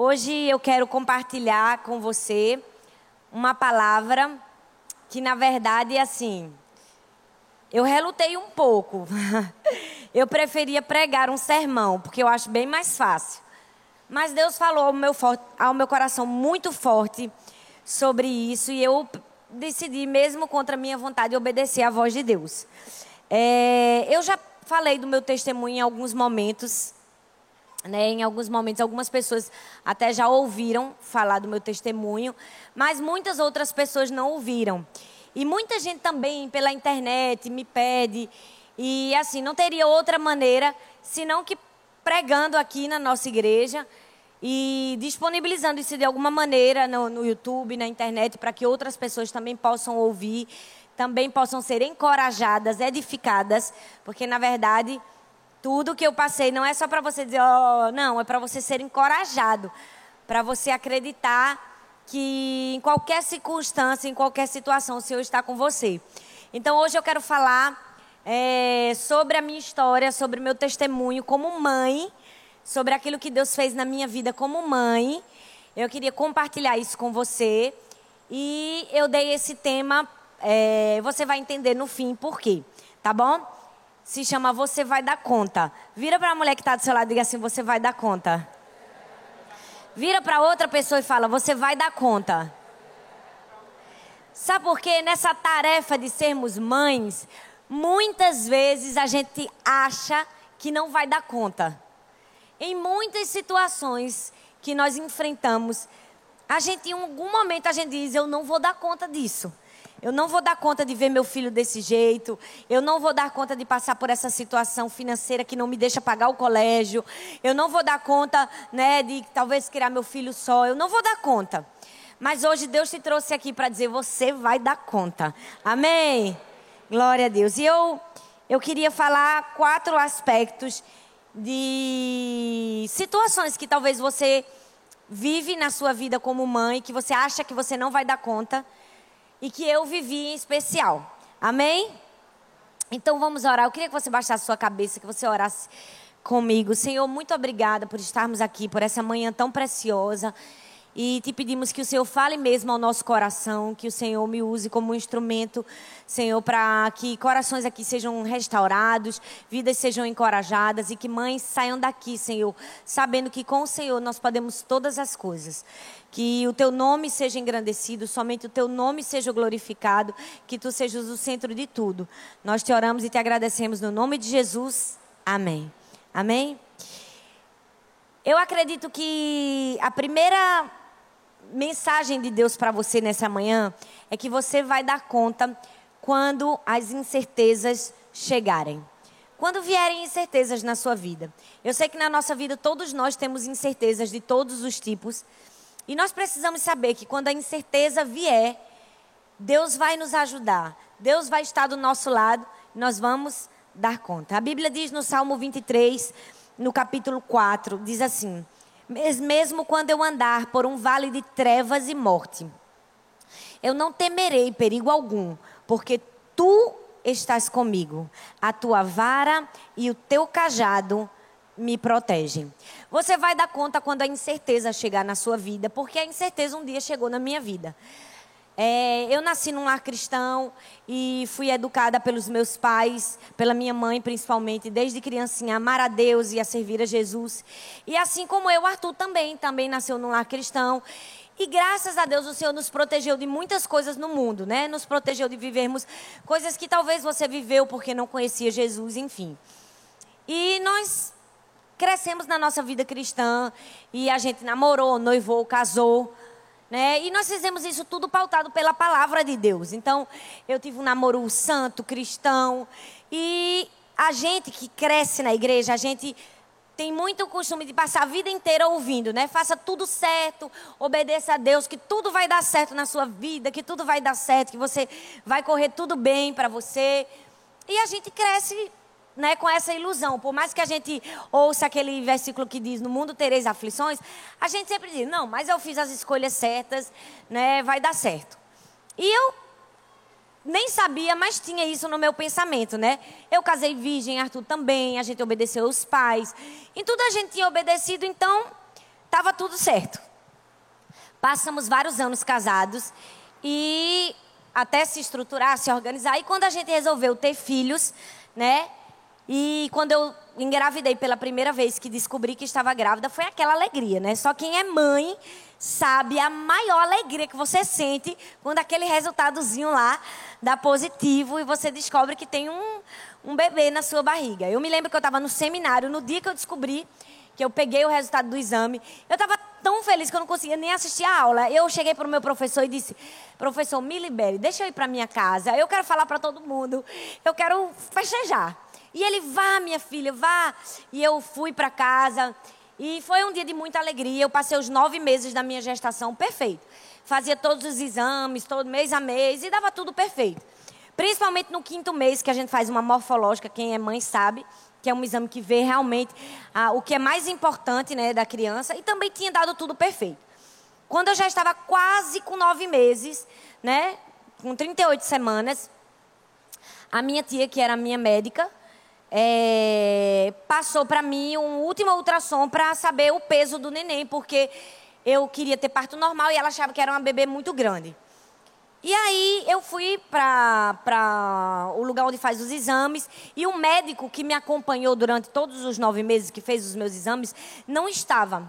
Hoje eu quero compartilhar com você uma palavra que, na verdade, é assim. Eu relutei um pouco. eu preferia pregar um sermão, porque eu acho bem mais fácil. Mas Deus falou ao meu, ao meu coração muito forte sobre isso e eu decidi, mesmo contra a minha vontade, obedecer à voz de Deus. É, eu já falei do meu testemunho em alguns momentos. Né, em alguns momentos, algumas pessoas até já ouviram falar do meu testemunho, mas muitas outras pessoas não ouviram. E muita gente também pela internet me pede. E assim, não teria outra maneira senão que pregando aqui na nossa igreja e disponibilizando isso de alguma maneira no, no YouTube, na internet, para que outras pessoas também possam ouvir, também possam ser encorajadas, edificadas, porque na verdade tudo que eu passei não é só para você dizer, oh, não, é para você ser encorajado, para você acreditar que em qualquer circunstância, em qualquer situação, o Senhor está com você. Então hoje eu quero falar é, sobre a minha história, sobre o meu testemunho como mãe, sobre aquilo que Deus fez na minha vida como mãe. Eu queria compartilhar isso com você. E eu dei esse tema, é, você vai entender no fim por quê, tá bom? Se chama Você Vai Dar Conta. Vira para a mulher que está do seu lado e diga assim: Você vai dar conta. Vira para outra pessoa e fala: Você vai dar conta. Sabe por quê? Nessa tarefa de sermos mães, muitas vezes a gente acha que não vai dar conta. Em muitas situações que nós enfrentamos, a gente em algum momento a gente diz: Eu não vou dar conta disso. Eu não vou dar conta de ver meu filho desse jeito. Eu não vou dar conta de passar por essa situação financeira que não me deixa pagar o colégio. Eu não vou dar conta, né, de talvez criar meu filho só. Eu não vou dar conta. Mas hoje Deus te trouxe aqui para dizer: você vai dar conta. Amém? Glória a Deus. E eu, eu queria falar quatro aspectos de situações que talvez você vive na sua vida como mãe, que você acha que você não vai dar conta e que eu vivi em especial. Amém? Então vamos orar. Eu queria que você baixasse sua cabeça, que você orasse comigo. Senhor, muito obrigada por estarmos aqui, por essa manhã tão preciosa. E te pedimos que o Senhor fale mesmo ao nosso coração, que o Senhor me use como um instrumento, Senhor, para que corações aqui sejam restaurados, vidas sejam encorajadas e que mães saiam daqui, Senhor, sabendo que com o Senhor nós podemos todas as coisas. Que o teu nome seja engrandecido, somente o teu nome seja glorificado, que tu sejas o centro de tudo. Nós te oramos e te agradecemos no nome de Jesus. Amém. Amém. Eu acredito que a primeira mensagem de Deus para você nessa manhã é que você vai dar conta quando as incertezas chegarem. Quando vierem incertezas na sua vida. Eu sei que na nossa vida todos nós temos incertezas de todos os tipos. E nós precisamos saber que quando a incerteza vier, Deus vai nos ajudar. Deus vai estar do nosso lado. Nós vamos dar conta. A Bíblia diz no Salmo 23, no capítulo 4, diz assim: mesmo quando eu andar por um vale de trevas e morte. Eu não temerei perigo algum, porque tu estás comigo. A tua vara e o teu cajado me protegem. Você vai dar conta quando a incerteza chegar na sua vida, porque a incerteza um dia chegou na minha vida. É, eu nasci num lar cristão e fui educada pelos meus pais, pela minha mãe principalmente, desde criancinha, a amar a Deus e a servir a Jesus. E assim como eu, Arthur também, também nasceu num lar cristão. E graças a Deus o Senhor nos protegeu de muitas coisas no mundo, né? Nos protegeu de vivermos coisas que talvez você viveu porque não conhecia Jesus, enfim. E nós crescemos na nossa vida cristã e a gente namorou, noivou, casou. Né? E nós fizemos isso tudo pautado pela palavra de Deus. Então, eu tive um namoro santo, cristão. E a gente que cresce na igreja, a gente tem muito costume de passar a vida inteira ouvindo, né? Faça tudo certo, obedeça a Deus, que tudo vai dar certo na sua vida, que tudo vai dar certo, que você vai correr tudo bem para você. E a gente cresce né, com essa ilusão. Por mais que a gente ouça aquele versículo que diz: No mundo tereis aflições, a gente sempre diz: Não, mas eu fiz as escolhas certas, né, vai dar certo. E eu nem sabia, mas tinha isso no meu pensamento, né? Eu casei virgem, Arthur também, a gente obedeceu os pais. Em tudo a gente tinha obedecido, então Tava tudo certo. Passamos vários anos casados e até se estruturar, se organizar. E quando a gente resolveu ter filhos, né? E quando eu engravidei pela primeira vez que descobri que estava grávida, foi aquela alegria, né? Só quem é mãe sabe a maior alegria que você sente quando aquele resultadozinho lá dá positivo e você descobre que tem um, um bebê na sua barriga. Eu me lembro que eu estava no seminário, no dia que eu descobri que eu peguei o resultado do exame, eu estava tão feliz que eu não conseguia nem assistir a aula. Eu cheguei para o meu professor e disse: Professor, me libere, deixa eu ir para minha casa. Eu quero falar para todo mundo. Eu quero festejar. E ele, vá, minha filha, vá. E eu fui para casa. E foi um dia de muita alegria. Eu passei os nove meses da minha gestação perfeito. Fazia todos os exames, todo mês a mês, e dava tudo perfeito. Principalmente no quinto mês, que a gente faz uma morfológica, quem é mãe sabe, que é um exame que vê realmente ah, o que é mais importante né, da criança, e também tinha dado tudo perfeito. Quando eu já estava quase com nove meses, né, com 38 semanas, a minha tia, que era minha médica, é, passou para mim um último ultrassom para saber o peso do neném, porque eu queria ter parto normal e ela achava que era uma bebê muito grande. E aí eu fui para o lugar onde faz os exames e o médico que me acompanhou durante todos os nove meses que fez os meus exames não estava.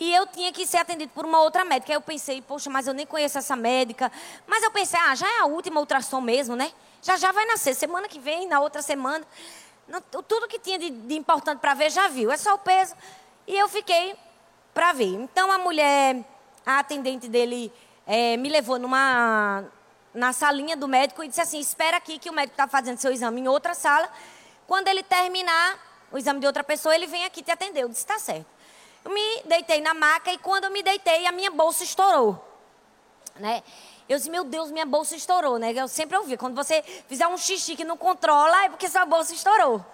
E eu tinha que ser atendido por uma outra médica. Aí eu pensei, poxa, mas eu nem conheço essa médica. Mas eu pensei, ah, já é a última ultrassom mesmo, né? Já já vai nascer. Semana que vem, na outra semana. Tudo que tinha de, de importante para ver já viu. É só o peso. E eu fiquei para ver. Então a mulher, a atendente dele, é, me levou numa na salinha do médico e disse assim: espera aqui que o médico está fazendo seu exame em outra sala. Quando ele terminar o exame de outra pessoa, ele vem aqui te atender. Eu disse: está certo. Eu me deitei na maca e quando eu me deitei, a minha bolsa estourou. Né? Eu disse, meu Deus, minha bolsa estourou, né? Eu sempre ouvi, quando você fizer um xixi que não controla, é porque sua bolsa estourou.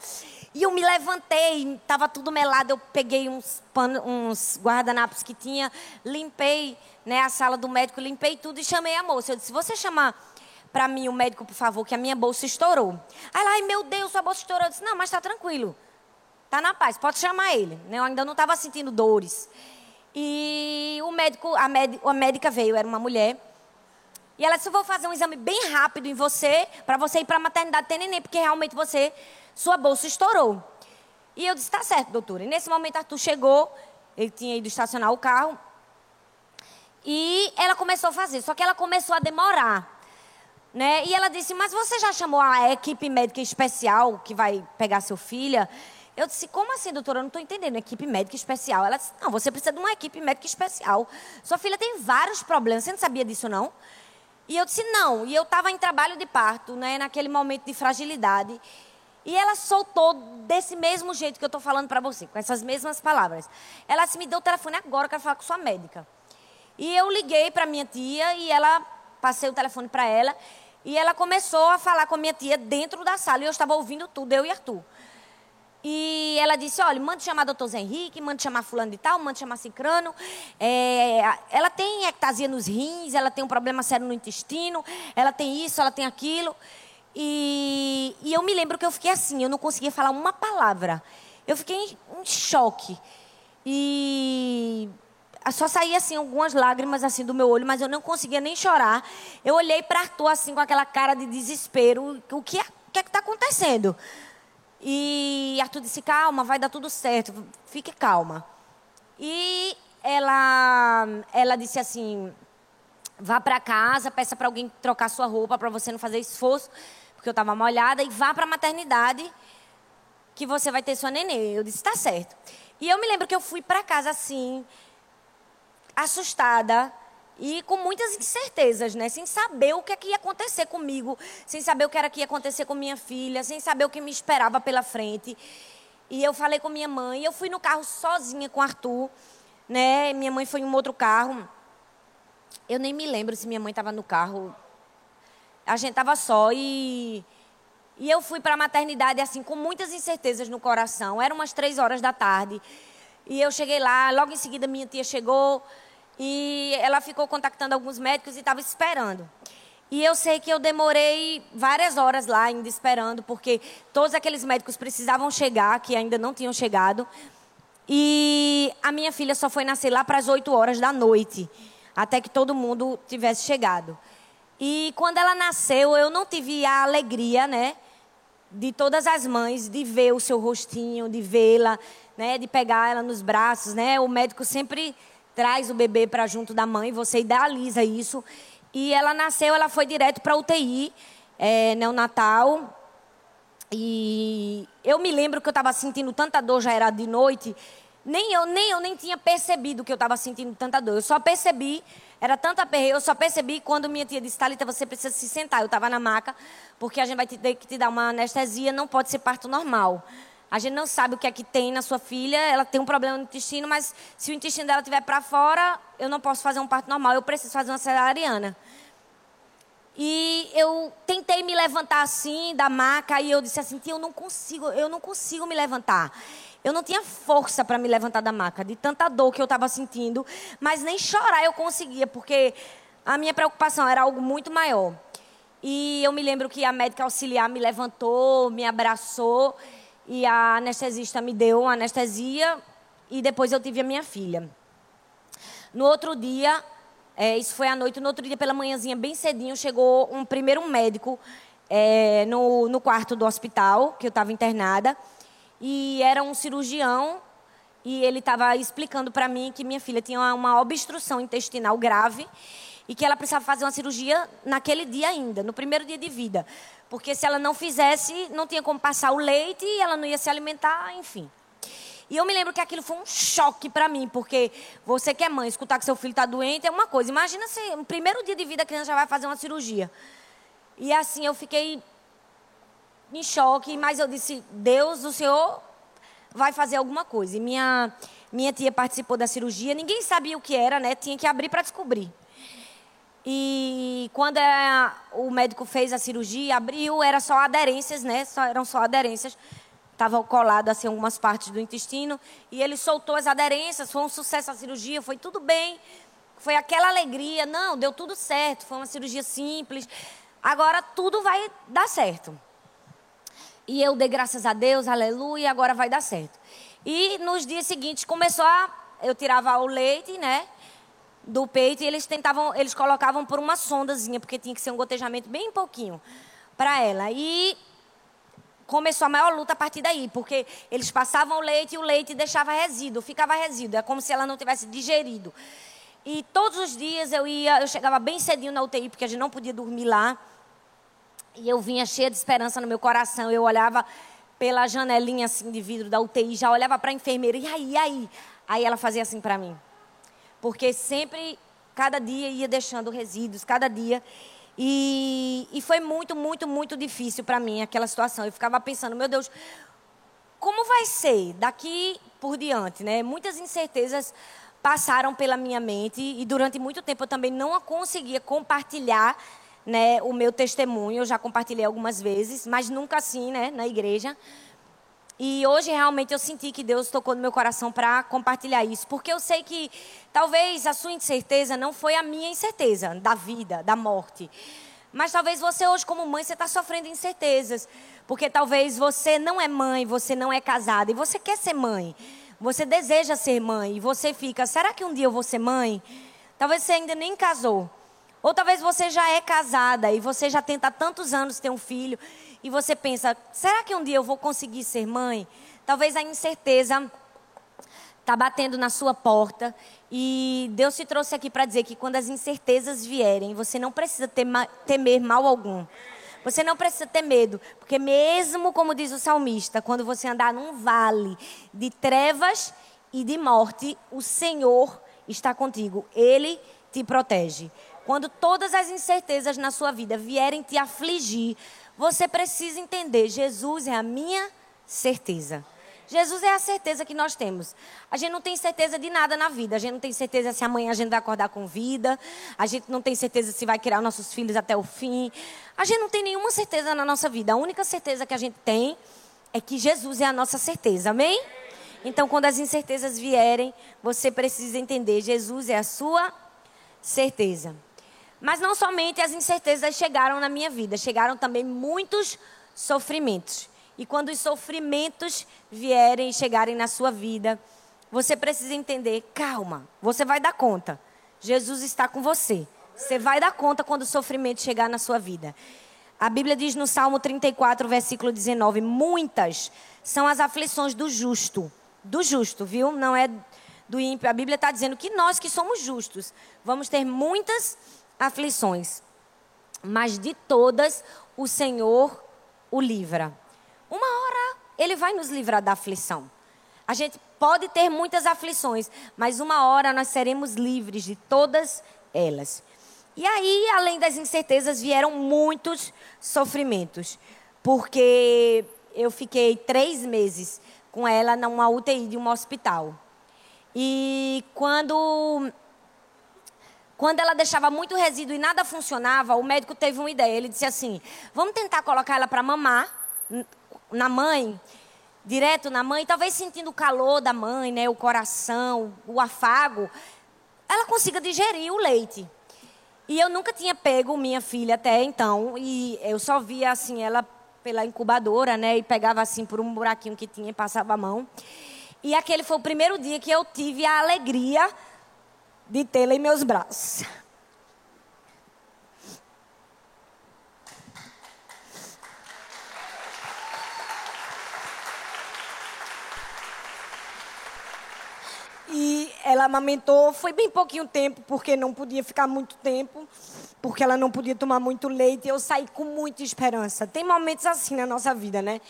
E eu me levantei, estava tudo melado, eu peguei uns, uns guardanapos que tinha, limpei né, a sala do médico, limpei tudo e chamei a moça. Eu disse, você chamar para mim o médico, por favor, que a minha bolsa estourou. Aí lá, ai meu Deus, sua bolsa estourou. Eu disse, não, mas está tranquilo. Está na paz, pode chamar ele. Eu ainda não estava sentindo dores. E o médico, a, a médica veio, era uma mulher. E ela disse, eu vou fazer um exame bem rápido em você, para você ir para a maternidade ter neném, porque realmente você sua bolsa estourou. E eu disse, tá certo, doutora. E nesse momento Arthur chegou, ele tinha ido estacionar o carro. E ela começou a fazer, só que ela começou a demorar. Né? E ela disse, mas você já chamou a equipe médica especial que vai pegar seu filho? Eu disse, como assim, doutora? Eu não estou entendendo. Equipe médica especial. Ela disse, não, você precisa de uma equipe médica especial. Sua filha tem vários problemas. Você não sabia disso, não? E eu disse, não. E eu estava em trabalho de parto, né, naquele momento de fragilidade. E ela soltou desse mesmo jeito que eu estou falando para você, com essas mesmas palavras. Ela se me deu o telefone agora, eu quero falar com sua médica. E eu liguei para minha tia e ela passei o telefone para ela e ela começou a falar com a minha tia dentro da sala e eu estava ouvindo tudo, eu e Arthur. E ela disse: olha, manda chamar doutor Zé Henrique, manda chamar fulano de tal, manda chamar cicrano. É, ela tem ectasia nos rins, ela tem um problema sério no intestino, ela tem isso, ela tem aquilo. E, e eu me lembro que eu fiquei assim, eu não conseguia falar uma palavra. Eu fiquei em, em choque. E só saía assim algumas lágrimas assim do meu olho, mas eu não conseguia nem chorar. Eu olhei para Arthur assim com aquela cara de desespero. O que é, que é que está acontecendo? E Arthur disse: calma, vai dar tudo certo, fique calma. E ela, ela disse assim: vá para casa, peça para alguém trocar sua roupa para você não fazer esforço porque eu estava molhada, e vá para a maternidade que você vai ter sua nenê. Eu disse, está certo. E eu me lembro que eu fui para casa assim, assustada e com muitas incertezas, né? Sem saber o que, é que ia acontecer comigo, sem saber o que era que ia acontecer com minha filha, sem saber o que me esperava pela frente. E eu falei com minha mãe, eu fui no carro sozinha com Arthur, né? Minha mãe foi em um outro carro. Eu nem me lembro se minha mãe estava no carro a gente estava só e, e eu fui para a maternidade assim com muitas incertezas no coração. Eram umas três horas da tarde e eu cheguei lá. Logo em seguida minha tia chegou e ela ficou contactando alguns médicos e estava esperando. E eu sei que eu demorei várias horas lá ainda esperando, porque todos aqueles médicos precisavam chegar, que ainda não tinham chegado. E a minha filha só foi nascer lá para as 8 horas da noite, até que todo mundo tivesse chegado. E quando ela nasceu, eu não tive a alegria, né, de todas as mães, de ver o seu rostinho, de vê-la, né, de pegar ela nos braços, né? O médico sempre traz o bebê para junto da mãe, você idealiza isso. E ela nasceu, ela foi direto para UTI, é, neonatal. E eu me lembro que eu estava sentindo tanta dor, já era de noite. Nem eu nem, eu nem tinha percebido que eu estava sentindo tanta dor. Eu só percebi, era tanta aperreio, eu só percebi quando minha tia disse, Thalita, você precisa se sentar. Eu estava na maca, porque a gente vai ter que te dar uma anestesia, não pode ser parto normal. A gente não sabe o que é que tem na sua filha, ela tem um problema no intestino, mas se o intestino dela estiver para fora, eu não posso fazer um parto normal, eu preciso fazer uma cesariana. E eu tentei me levantar assim da maca e eu disse assim, eu não consigo, eu não consigo me levantar. Eu não tinha força para me levantar da maca, de tanta dor que eu estava sentindo, mas nem chorar eu conseguia, porque a minha preocupação era algo muito maior. E eu me lembro que a médica auxiliar me levantou, me abraçou e a anestesista me deu anestesia e depois eu tive a minha filha. No outro dia, é, isso foi à noite. No outro dia, pela manhãzinha, bem cedinho, chegou um primeiro médico é, no, no quarto do hospital, que eu estava internada. E era um cirurgião. E ele estava explicando para mim que minha filha tinha uma, uma obstrução intestinal grave e que ela precisava fazer uma cirurgia naquele dia ainda, no primeiro dia de vida. Porque se ela não fizesse, não tinha como passar o leite e ela não ia se alimentar, enfim. E eu me lembro que aquilo foi um choque para mim, porque você que é mãe, escutar que seu filho está doente é uma coisa. Imagina se no primeiro dia de vida a criança já vai fazer uma cirurgia. E assim eu fiquei em choque, mas eu disse: Deus, o Senhor vai fazer alguma coisa. E minha, minha tia participou da cirurgia, ninguém sabia o que era, né? Tinha que abrir para descobrir. E quando a, o médico fez a cirurgia, abriu, era só aderências, né? Só, eram só aderências estava colado assim algumas partes do intestino e ele soltou as aderências, foi um sucesso a cirurgia, foi tudo bem. Foi aquela alegria, não, deu tudo certo, foi uma cirurgia simples. Agora tudo vai dar certo. E eu dei graças a Deus, aleluia, agora vai dar certo. E nos dias seguintes começou a eu tirava o leite, né, do peito e eles tentavam, eles colocavam por uma sondazinha, porque tinha que ser um gotejamento bem pouquinho para ela. E começou a maior luta a partir daí, porque eles passavam o leite e o leite deixava resíduo, ficava resíduo, é como se ela não tivesse digerido. E todos os dias eu ia, eu chegava bem cedinho na UTI, porque a gente não podia dormir lá. E eu vinha cheia de esperança no meu coração. Eu olhava pela janelinha assim de vidro da UTI, já olhava para a enfermeira, e aí, e aí? Aí ela fazia assim para mim. Porque sempre, cada dia ia deixando resíduos, cada dia. E, e foi muito, muito, muito difícil para mim aquela situação. Eu ficava pensando, meu Deus, como vai ser daqui por diante, né? Muitas incertezas passaram pela minha mente e durante muito tempo eu também não conseguia compartilhar, né, o meu testemunho. Eu já compartilhei algumas vezes, mas nunca assim, né, na igreja. E hoje realmente eu senti que Deus tocou no meu coração para compartilhar isso, porque eu sei que talvez a sua incerteza não foi a minha incerteza da vida, da morte. Mas talvez você hoje como mãe você está sofrendo incertezas, porque talvez você não é mãe, você não é casada e você quer ser mãe, você deseja ser mãe e você fica, será que um dia eu vou ser mãe? Talvez você ainda nem casou. Ou talvez você já é casada e você já tenta há tantos anos ter um filho e você pensa: será que um dia eu vou conseguir ser mãe? Talvez a incerteza está batendo na sua porta e Deus te trouxe aqui para dizer que quando as incertezas vierem, você não precisa temer mal algum. Você não precisa ter medo, porque mesmo como diz o salmista, quando você andar num vale de trevas e de morte, o Senhor está contigo. Ele te protege. Quando todas as incertezas na sua vida vierem te afligir, você precisa entender: Jesus é a minha certeza. Jesus é a certeza que nós temos. A gente não tem certeza de nada na vida. A gente não tem certeza se amanhã a gente vai acordar com vida. A gente não tem certeza se vai criar nossos filhos até o fim. A gente não tem nenhuma certeza na nossa vida. A única certeza que a gente tem é que Jesus é a nossa certeza. Amém? Então, quando as incertezas vierem, você precisa entender: Jesus é a sua certeza. Mas não somente as incertezas chegaram na minha vida, chegaram também muitos sofrimentos. E quando os sofrimentos vierem e chegarem na sua vida, você precisa entender: calma, você vai dar conta. Jesus está com você. Você vai dar conta quando o sofrimento chegar na sua vida. A Bíblia diz no Salmo 34, versículo 19: Muitas são as aflições do justo. Do justo, viu? Não é do ímpio. A Bíblia está dizendo que nós que somos justos vamos ter muitas aflições. Mas de todas, o Senhor o livra. Uma hora, Ele vai nos livrar da aflição. A gente pode ter muitas aflições, mas uma hora nós seremos livres de todas elas. E aí, além das incertezas, vieram muitos sofrimentos, porque eu fiquei três meses com ela numa UTI de um hospital. E quando quando ela deixava muito resíduo e nada funcionava, o médico teve uma ideia. Ele disse assim: vamos tentar colocar ela para mamar na mãe direto na mãe, talvez sentindo o calor da mãe, né, o coração, o afago, ela consiga digerir o leite. E eu nunca tinha pego minha filha até então, e eu só via assim ela pela incubadora, né, e pegava assim por um buraquinho que tinha e passava a mão. E aquele foi o primeiro dia que eu tive a alegria de tê-la em meus braços. E ela amamentou, foi bem pouquinho tempo, porque não podia ficar muito tempo, porque ela não podia tomar muito leite. Eu saí com muita esperança. Tem momentos assim na nossa vida, né?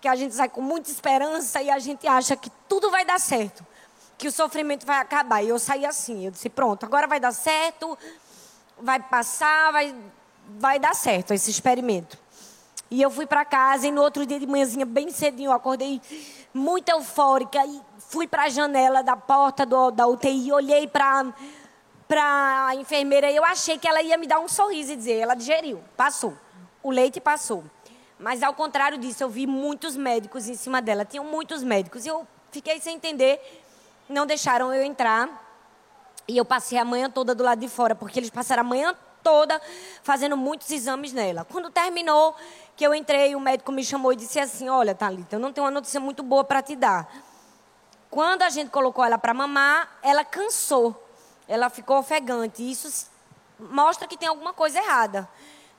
Que a gente sai com muita esperança e a gente acha que tudo vai dar certo, que o sofrimento vai acabar. E eu saí assim, eu disse: pronto, agora vai dar certo, vai passar, vai, vai dar certo esse experimento. E eu fui para casa e no outro dia de manhãzinha, bem cedinho, eu acordei muito eufórica e fui para a janela da porta do, da UTI, olhei para para a enfermeira e eu achei que ela ia me dar um sorriso e dizer, ela digeriu, passou. O leite passou. Mas ao contrário disso, eu vi muitos médicos em cima dela, tinham muitos médicos e eu fiquei sem entender, não deixaram eu entrar. E eu passei a manhã toda do lado de fora, porque eles passaram a manhã toda fazendo muitos exames nela. Quando terminou, que eu entrei, o médico me chamou e disse assim: Olha, Thalita, eu não tenho uma notícia muito boa para te dar. Quando a gente colocou ela para mamar, ela cansou. Ela ficou ofegante. Isso mostra que tem alguma coisa errada.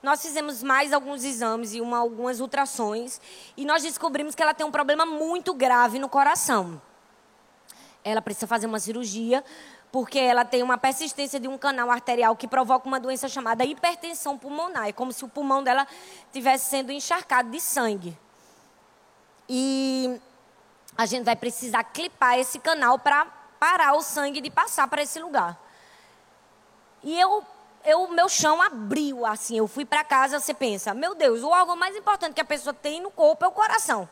Nós fizemos mais alguns exames e uma, algumas ultrações e nós descobrimos que ela tem um problema muito grave no coração. Ela precisa fazer uma cirurgia porque ela tem uma persistência de um canal arterial que provoca uma doença chamada hipertensão pulmonar. É como se o pulmão dela estivesse sendo encharcado de sangue. E a gente vai precisar clipar esse canal para parar o sangue de passar para esse lugar. E eu, eu, meu chão abriu, assim, eu fui para casa, você pensa, meu Deus, o órgão mais importante que a pessoa tem no corpo é o coração.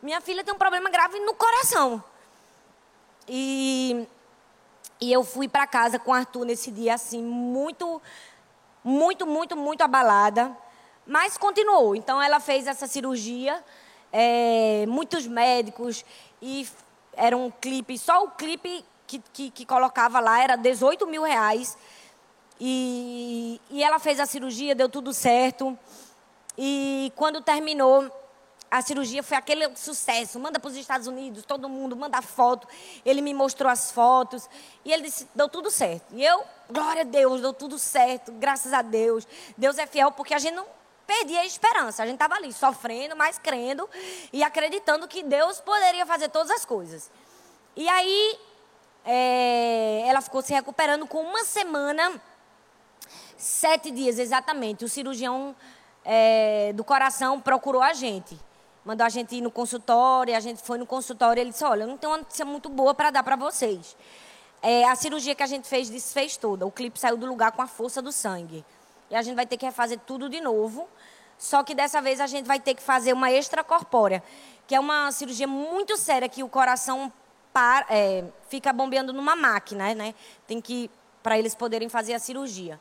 Minha filha tem um problema grave no coração. E, e eu fui para casa com o Arthur nesse dia, assim, muito, muito, muito, muito abalada. Mas continuou. Então, ela fez essa cirurgia é, muitos médicos, e era um clipe, só o clipe que, que, que colocava lá era 18 mil reais. E, e ela fez a cirurgia, deu tudo certo. E quando terminou, a cirurgia foi aquele sucesso. Manda para os Estados Unidos, todo mundo manda foto. Ele me mostrou as fotos e ele disse: deu tudo certo. E eu, glória a Deus, deu tudo certo, graças a Deus. Deus é fiel porque a gente não perdi a esperança. A gente estava ali sofrendo, mas crendo e acreditando que Deus poderia fazer todas as coisas. E aí, é, ela ficou se recuperando com uma semana, sete dias exatamente. O cirurgião é, do coração procurou a gente. Mandou a gente ir no consultório, a gente foi no consultório. Ele disse: Olha, eu não tenho uma notícia muito boa para dar para vocês. É, a cirurgia que a gente fez desfez toda. O clipe saiu do lugar com a força do sangue. E a gente vai ter que refazer tudo de novo. Só que dessa vez a gente vai ter que fazer uma extracorpórea, que é uma cirurgia muito séria que o coração para, é, fica bombeando numa máquina, né? Tem que para eles poderem fazer a cirurgia.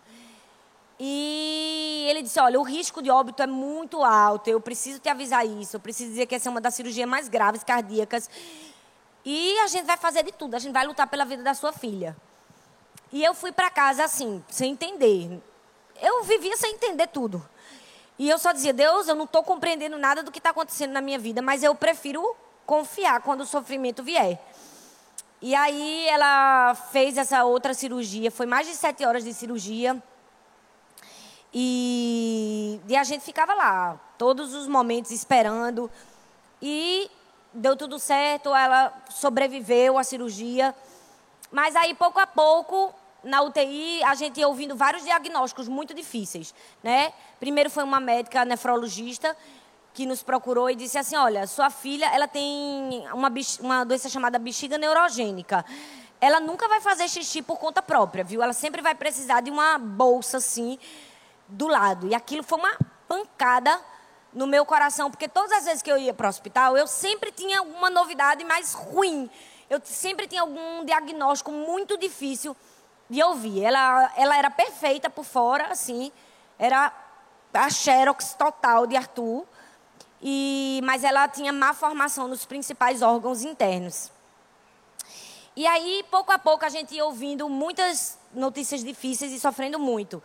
E ele disse: Olha, o risco de óbito é muito alto, eu preciso te avisar isso, eu preciso dizer que essa é uma das cirurgias mais graves cardíacas. E a gente vai fazer de tudo, a gente vai lutar pela vida da sua filha. E eu fui para casa assim, sem entender. Eu vivia sem entender tudo. E eu só dizia, Deus, eu não estou compreendendo nada do que está acontecendo na minha vida, mas eu prefiro confiar quando o sofrimento vier. E aí ela fez essa outra cirurgia, foi mais de sete horas de cirurgia. E, e a gente ficava lá, todos os momentos esperando. E deu tudo certo, ela sobreviveu à cirurgia. Mas aí, pouco a pouco, na UTI, a gente ia ouvindo vários diagnósticos muito difíceis, né? Primeiro foi uma médica nefrologista que nos procurou e disse assim, olha, sua filha, ela tem uma, uma doença chamada bexiga neurogênica. Ela nunca vai fazer xixi por conta própria, viu? Ela sempre vai precisar de uma bolsa, assim, do lado. E aquilo foi uma pancada no meu coração, porque todas as vezes que eu ia para o hospital, eu sempre tinha alguma novidade mais ruim. Eu sempre tinha algum diagnóstico muito difícil de ouvir. Ela, ela era perfeita por fora, assim, era a xerox total de Arthur, e, mas ela tinha má formação nos principais órgãos internos. E aí, pouco a pouco, a gente ia ouvindo muitas notícias difíceis e sofrendo muito.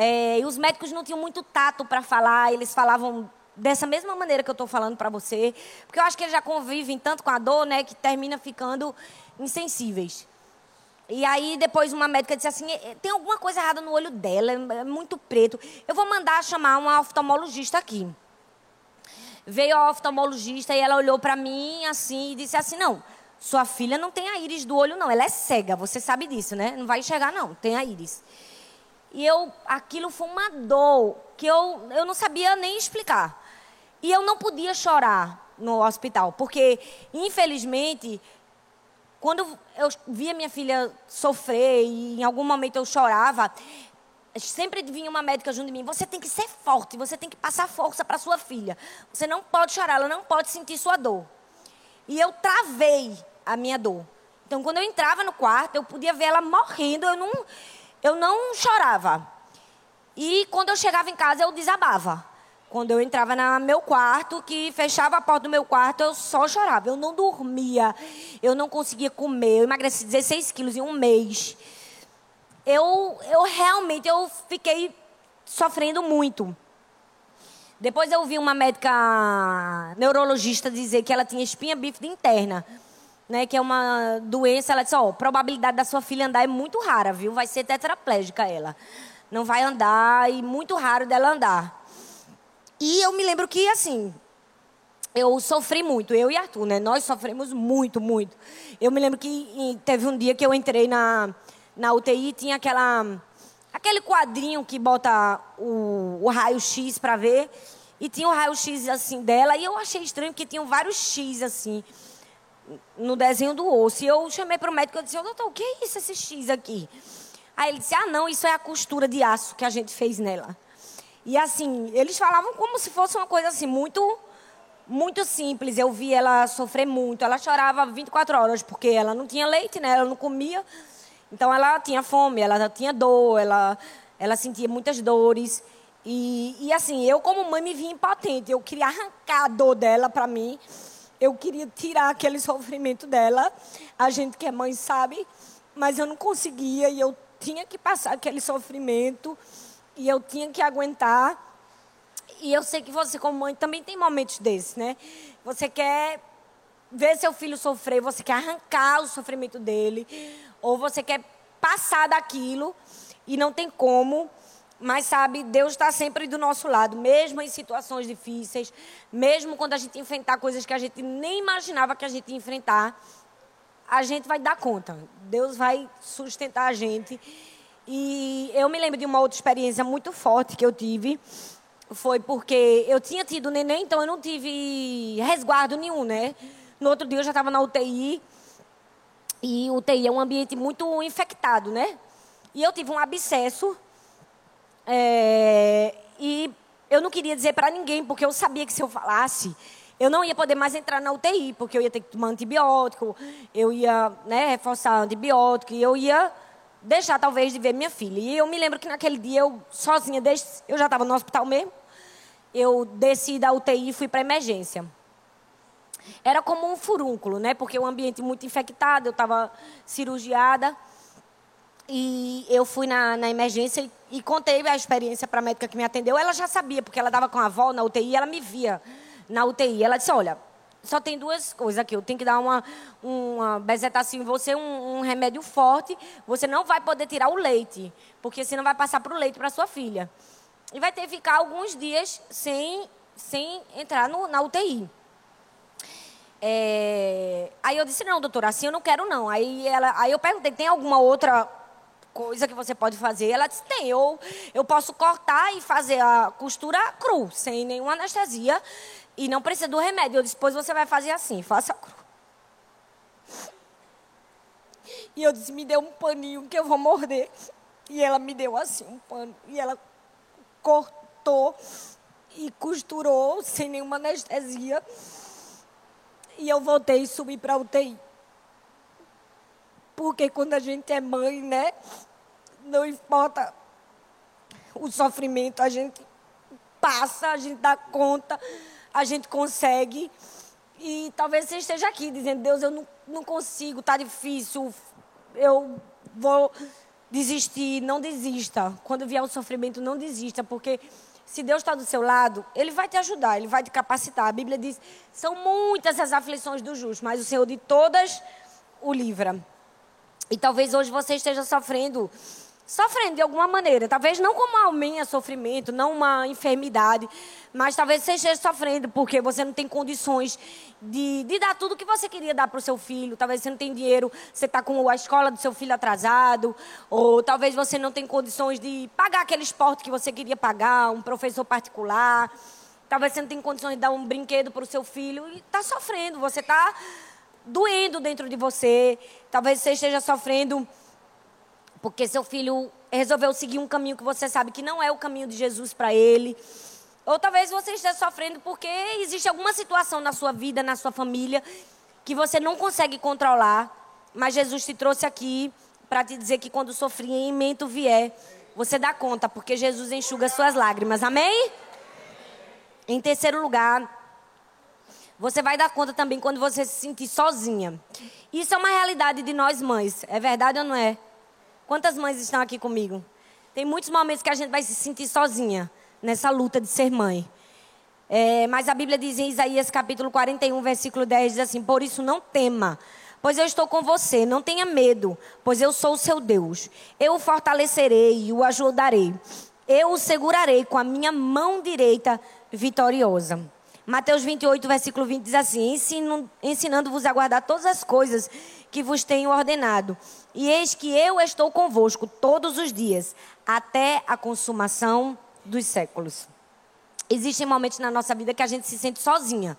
É, e os médicos não tinham muito tato para falar, eles falavam dessa mesma maneira que eu estou falando para você, porque eu acho que eles já convivem tanto com a dor, né, que termina ficando insensíveis. E aí depois uma médica disse assim, tem alguma coisa errada no olho dela, é muito preto. Eu vou mandar chamar uma oftalmologista aqui. Veio a oftalmologista e ela olhou para mim assim e disse assim, não, sua filha não tem a íris do olho não, ela é cega, você sabe disso, né? Não vai enxergar não, tem a íris. E eu, aquilo foi uma dor que eu, eu não sabia nem explicar. E eu não podia chorar no hospital, porque, infelizmente, quando eu via minha filha sofrer e em algum momento eu chorava, sempre vinha uma médica junto de mim. Você tem que ser forte, você tem que passar força para sua filha. Você não pode chorar, ela não pode sentir sua dor. E eu travei a minha dor. Então, quando eu entrava no quarto, eu podia ver ela morrendo, eu não, eu não chorava. E quando eu chegava em casa, eu desabava. Quando eu entrava no meu quarto, que fechava a porta do meu quarto, eu só chorava. Eu não dormia, eu não conseguia comer. Eu emagreci 16 quilos em um mês. Eu, eu realmente eu fiquei sofrendo muito. Depois eu vi uma médica neurologista dizer que ela tinha espinha bífida interna, né, que é uma doença. Ela disse: ó, oh, probabilidade da sua filha andar é muito rara, viu? Vai ser tetraplégica ela. Não vai andar e muito raro dela andar. E eu me lembro que, assim, eu sofri muito, eu e Arthur, né? Nós sofremos muito, muito. Eu me lembro que teve um dia que eu entrei na, na UTI, tinha aquela, aquele quadrinho que bota o, o raio-x para ver, e tinha o raio-x assim dela, e eu achei estranho porque tinham vários X assim no desenho do osso. E eu chamei para o médico e disse: doutor, o que é isso, esse X aqui? Aí ele disse: ah, não, isso é a costura de aço que a gente fez nela. E assim, eles falavam como se fosse uma coisa assim, muito muito simples. Eu vi ela sofrer muito. Ela chorava 24 horas porque ela não tinha leite, né? Ela não comia. Então ela tinha fome, ela tinha dor, ela ela sentia muitas dores. E, e assim, eu como mãe me vi impotente. Eu queria arrancar a dor dela para mim. Eu queria tirar aquele sofrimento dela. A gente que é mãe sabe, mas eu não conseguia e eu tinha que passar aquele sofrimento e eu tinha que aguentar. E eu sei que você, como mãe, também tem momentos desses, né? Você quer ver seu filho sofrer, você quer arrancar o sofrimento dele, ou você quer passar daquilo e não tem como. Mas sabe, Deus está sempre do nosso lado, mesmo em situações difíceis, mesmo quando a gente enfrentar coisas que a gente nem imaginava que a gente ia enfrentar, a gente vai dar conta. Deus vai sustentar a gente. E eu me lembro de uma outra experiência muito forte que eu tive. Foi porque eu tinha tido neném, então eu não tive resguardo nenhum, né? No outro dia eu já estava na UTI. E UTI é um ambiente muito infectado, né? E eu tive um abscesso. É, e eu não queria dizer para ninguém, porque eu sabia que se eu falasse, eu não ia poder mais entrar na UTI, porque eu ia ter que tomar antibiótico, eu ia né, reforçar antibiótico, e eu ia deixar talvez de ver minha filha. E eu me lembro que naquele dia eu sozinha, eu já estava no hospital mesmo, eu desci da UTI e fui para emergência. Era como um furúnculo, né? Porque o ambiente muito infectado, eu estava cirurgiada. E eu fui na, na emergência e, e, contei a experiência para a médica que me atendeu. Ela já sabia, porque ela dava com a avó na UTI ela me via na UTI. Ela disse: Olha, só tem duas coisas aqui. Eu tenho que dar uma, uma bezetacina em você, um, um, remédio forte. Você não vai poder tirar o leite, porque senão vai passar para o leite para sua filha. E vai ter que ficar alguns dias sem, sem entrar no, na UTI. É... Aí eu disse, não, doutora, assim eu não quero não. Aí, ela, aí eu perguntei, tem alguma outra coisa que você pode fazer? Ela disse, tem, eu, eu posso cortar e fazer a costura cru, sem nenhuma anestesia. E não precisa do remédio. Eu disse, depois você vai fazer assim, faça cru. E eu disse, me dê um paninho que eu vou morder. E ela me deu assim um pano. E ela cortou e costurou sem nenhuma anestesia. E eu voltei e subi para a UTI. Porque quando a gente é mãe, né? Não importa o sofrimento, a gente passa, a gente dá conta, a gente consegue. E talvez você esteja aqui dizendo, Deus, eu não, não consigo, está difícil, eu vou desistir. Não desista. Quando vier o sofrimento, não desista, porque se Deus está do seu lado, Ele vai te ajudar, Ele vai te capacitar. A Bíblia diz: são muitas as aflições do justo, mas o Senhor de todas o livra. E talvez hoje você esteja sofrendo sofrendo de alguma maneira. Talvez não como aumenta sofrimento, não uma enfermidade, mas talvez você esteja sofrendo porque você não tem condições de, de dar tudo o que você queria dar para o seu filho. Talvez você não tem dinheiro, você está com a escola do seu filho atrasado, ou talvez você não tem condições de pagar aquele esporte que você queria pagar, um professor particular. Talvez você não tenha condições de dar um brinquedo para o seu filho e está sofrendo. Você está doendo dentro de você. Talvez você esteja sofrendo porque seu filho resolveu seguir um caminho que você sabe que não é o caminho de Jesus para ele. Ou talvez você esteja sofrendo porque existe alguma situação na sua vida, na sua família, que você não consegue controlar. Mas Jesus te trouxe aqui para te dizer que quando o sofrimento vier, você dá conta, porque Jesus enxuga suas lágrimas. Amém? Em terceiro lugar, você vai dar conta também quando você se sentir sozinha. Isso é uma realidade de nós mães. É verdade ou não é? Quantas mães estão aqui comigo? Tem muitos momentos que a gente vai se sentir sozinha nessa luta de ser mãe. É, mas a Bíblia diz em Isaías capítulo 41, versículo 10, diz assim: Por isso não tema, pois eu estou com você, não tenha medo, pois eu sou o seu Deus. Eu o fortalecerei e o ajudarei. Eu o segurarei com a minha mão direita vitoriosa. Mateus 28, versículo 20 diz assim: Ensinando-vos a guardar todas as coisas que vos tenho ordenado. E eis que eu estou convosco todos os dias, até a consumação dos séculos. Existem momentos na nossa vida que a gente se sente sozinha,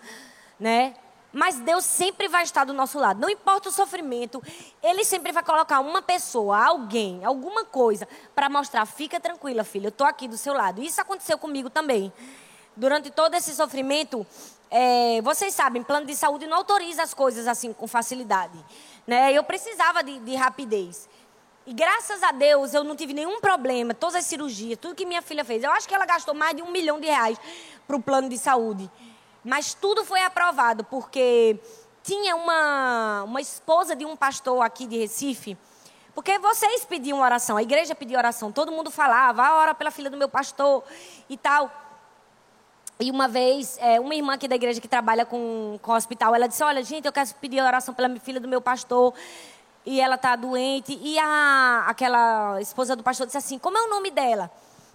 né? Mas Deus sempre vai estar do nosso lado. Não importa o sofrimento, Ele sempre vai colocar uma pessoa, alguém, alguma coisa, para mostrar: fica tranquila, filha, eu estou aqui do seu lado. Isso aconteceu comigo também. Durante todo esse sofrimento, é, vocês sabem, plano de saúde não autoriza as coisas assim com facilidade. Né? Eu precisava de, de rapidez. E graças a Deus eu não tive nenhum problema, todas as cirurgias, tudo que minha filha fez. Eu acho que ela gastou mais de um milhão de reais para o plano de saúde. Mas tudo foi aprovado, porque tinha uma, uma esposa de um pastor aqui de Recife. Porque vocês pediam oração, a igreja pedia oração, todo mundo falava, ah, ora pela filha do meu pastor e tal. E uma vez, é, uma irmã aqui da igreja que trabalha com, com hospital, ela disse: Olha, gente, eu quero pedir oração pela filha do meu pastor. E ela está doente. E a, aquela esposa do pastor disse assim: Como é o nome dela?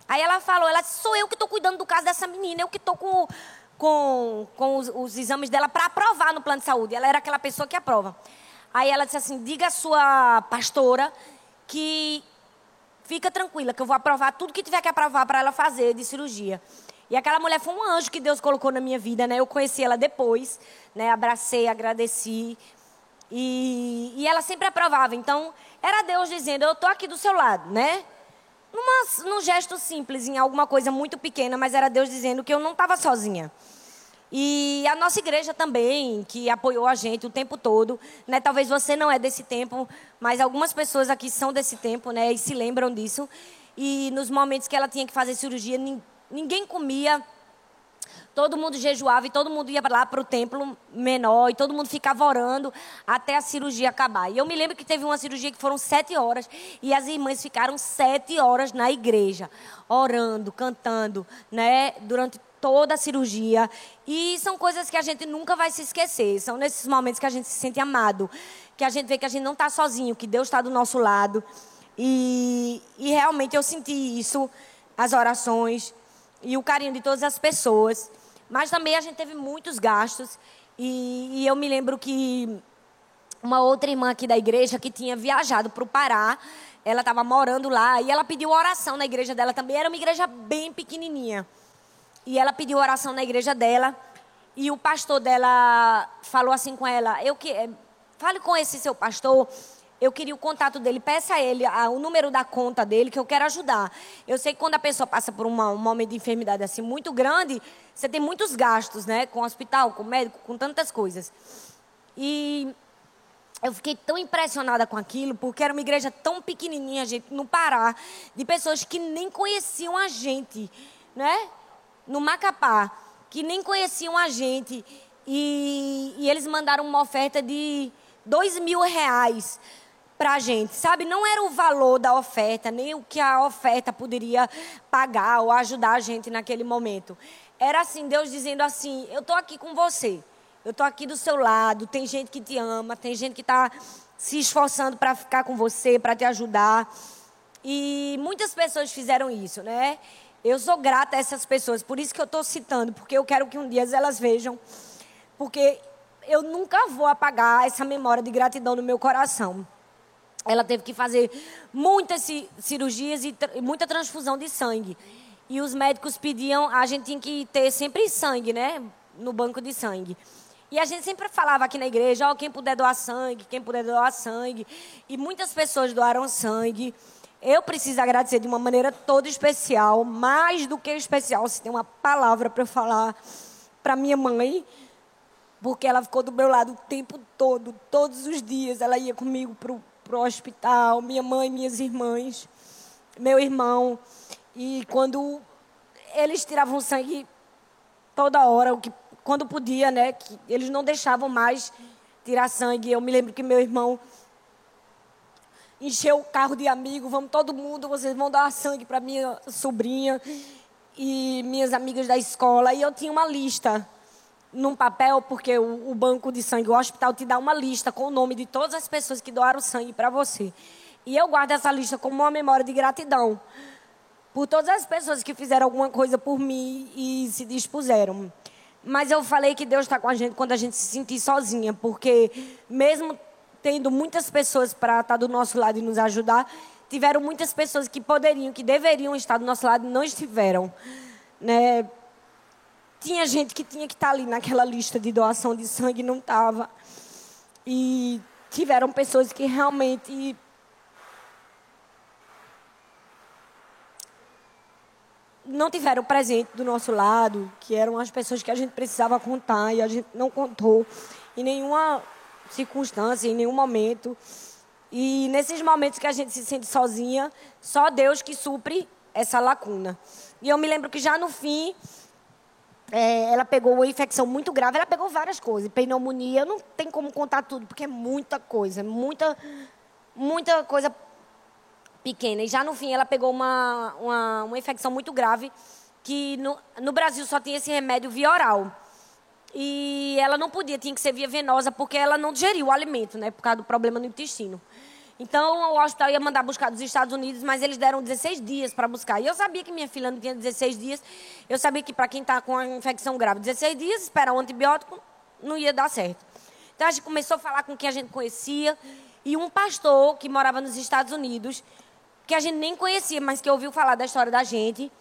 Aí ela falou: Ela disse, Sou eu que estou cuidando do caso dessa menina. Eu que estou com, com, com os, os exames dela para aprovar no plano de saúde. Ela era aquela pessoa que aprova. Aí ela disse assim: Diga à sua pastora que fica tranquila, que eu vou aprovar tudo que tiver que aprovar para ela fazer de cirurgia. E aquela mulher foi um anjo que Deus colocou na minha vida, né? Eu conheci ela depois, né? Abracei, agradeci. E, e ela sempre aprovava. Então, era Deus dizendo: Eu estou aqui do seu lado, né? Numa, num gesto simples, em alguma coisa muito pequena, mas era Deus dizendo que eu não estava sozinha. E a nossa igreja também, que apoiou a gente o tempo todo, né? Talvez você não é desse tempo, mas algumas pessoas aqui são desse tempo, né? E se lembram disso. E nos momentos que ela tinha que fazer cirurgia, ninguém comia, todo mundo jejuava e todo mundo ia lá para o templo menor e todo mundo ficava orando até a cirurgia acabar. E eu me lembro que teve uma cirurgia que foram sete horas e as irmãs ficaram sete horas na igreja, orando, cantando, né, durante toda a cirurgia. E são coisas que a gente nunca vai se esquecer. São nesses momentos que a gente se sente amado, que a gente vê que a gente não está sozinho, que Deus está do nosso lado. E, e realmente eu senti isso, as orações e o carinho de todas as pessoas. Mas também a gente teve muitos gastos. E, e eu me lembro que uma outra irmã aqui da igreja que tinha viajado para o Pará, ela estava morando lá e ela pediu oração na igreja dela também. Era uma igreja bem pequenininha. E ela pediu oração na igreja dela. E o pastor dela falou assim com ela: Eu que eh, fale com esse seu pastor. Eu queria o contato dele, peça a ele a, o número da conta dele, que eu quero ajudar. Eu sei que quando a pessoa passa por uma, um momento de enfermidade assim muito grande, você tem muitos gastos, né? Com hospital, com médico, com tantas coisas. E eu fiquei tão impressionada com aquilo, porque era uma igreja tão pequenininha, gente, no Pará, de pessoas que nem conheciam a gente, né? No Macapá, que nem conheciam a gente. E, e eles mandaram uma oferta de dois mil reais para a gente, sabe? Não era o valor da oferta, nem o que a oferta poderia pagar ou ajudar a gente naquele momento. Era assim, Deus dizendo assim: Eu estou aqui com você. Eu estou aqui do seu lado. Tem gente que te ama, tem gente que está se esforçando para ficar com você, para te ajudar. E muitas pessoas fizeram isso, né? Eu sou grata a essas pessoas, por isso que eu estou citando, porque eu quero que um dia elas vejam. Porque eu nunca vou apagar essa memória de gratidão no meu coração. Ela teve que fazer muitas cirurgias e muita transfusão de sangue. E os médicos pediam, a gente tinha que ter sempre sangue, né? No banco de sangue. E a gente sempre falava aqui na igreja, oh, quem puder doar sangue, quem puder doar sangue. E muitas pessoas doaram sangue. Eu preciso agradecer de uma maneira toda especial, mais do que especial, se tem uma palavra para falar para minha mãe, porque ela ficou do meu lado o tempo todo, todos os dias. Ela ia comigo para o hospital, minha mãe, minhas irmãs, meu irmão. E quando eles tiravam sangue toda hora, o que quando podia, né? Que eles não deixavam mais tirar sangue. Eu me lembro que meu irmão encheu o carro de amigos, vamos todo mundo, vocês vão dar sangue para minha sobrinha e minhas amigas da escola. E eu tinha uma lista num papel, porque o, o banco de sangue, o hospital te dá uma lista com o nome de todas as pessoas que doaram sangue para você. E eu guardo essa lista como uma memória de gratidão por todas as pessoas que fizeram alguma coisa por mim e se dispuseram. Mas eu falei que Deus está com a gente quando a gente se sentir sozinha, porque mesmo tendo muitas pessoas para estar tá do nosso lado e nos ajudar, tiveram muitas pessoas que poderiam, que deveriam estar do nosso lado e não estiveram. Né? Tinha gente que tinha que estar tá ali naquela lista de doação de sangue e não estava. E tiveram pessoas que realmente não tiveram presente do nosso lado, que eram as pessoas que a gente precisava contar e a gente não contou em nenhuma circunstância, em nenhum momento. E nesses momentos que a gente se sente sozinha, só Deus que supre essa lacuna. E eu me lembro que já no fim, é, ela pegou uma infecção muito grave, ela pegou várias coisas, pneumonia, não tem como contar tudo, porque é muita coisa, muita, muita coisa pequena. E já no fim ela pegou uma, uma, uma infecção muito grave, que no, no Brasil só tinha esse remédio via oral. E ela não podia, tinha que ser via venosa, porque ela não digeriu o alimento, né? Por causa do problema no intestino. Então, o hospital ia mandar buscar dos Estados Unidos, mas eles deram 16 dias para buscar. E eu sabia que minha filha não tinha 16 dias. Eu sabia que para quem está com a infecção grave, 16 dias, esperar um antibiótico, não ia dar certo. Então, a gente começou a falar com quem a gente conhecia. E um pastor que morava nos Estados Unidos que a gente nem conhecia, mas que ouviu falar da história da gente.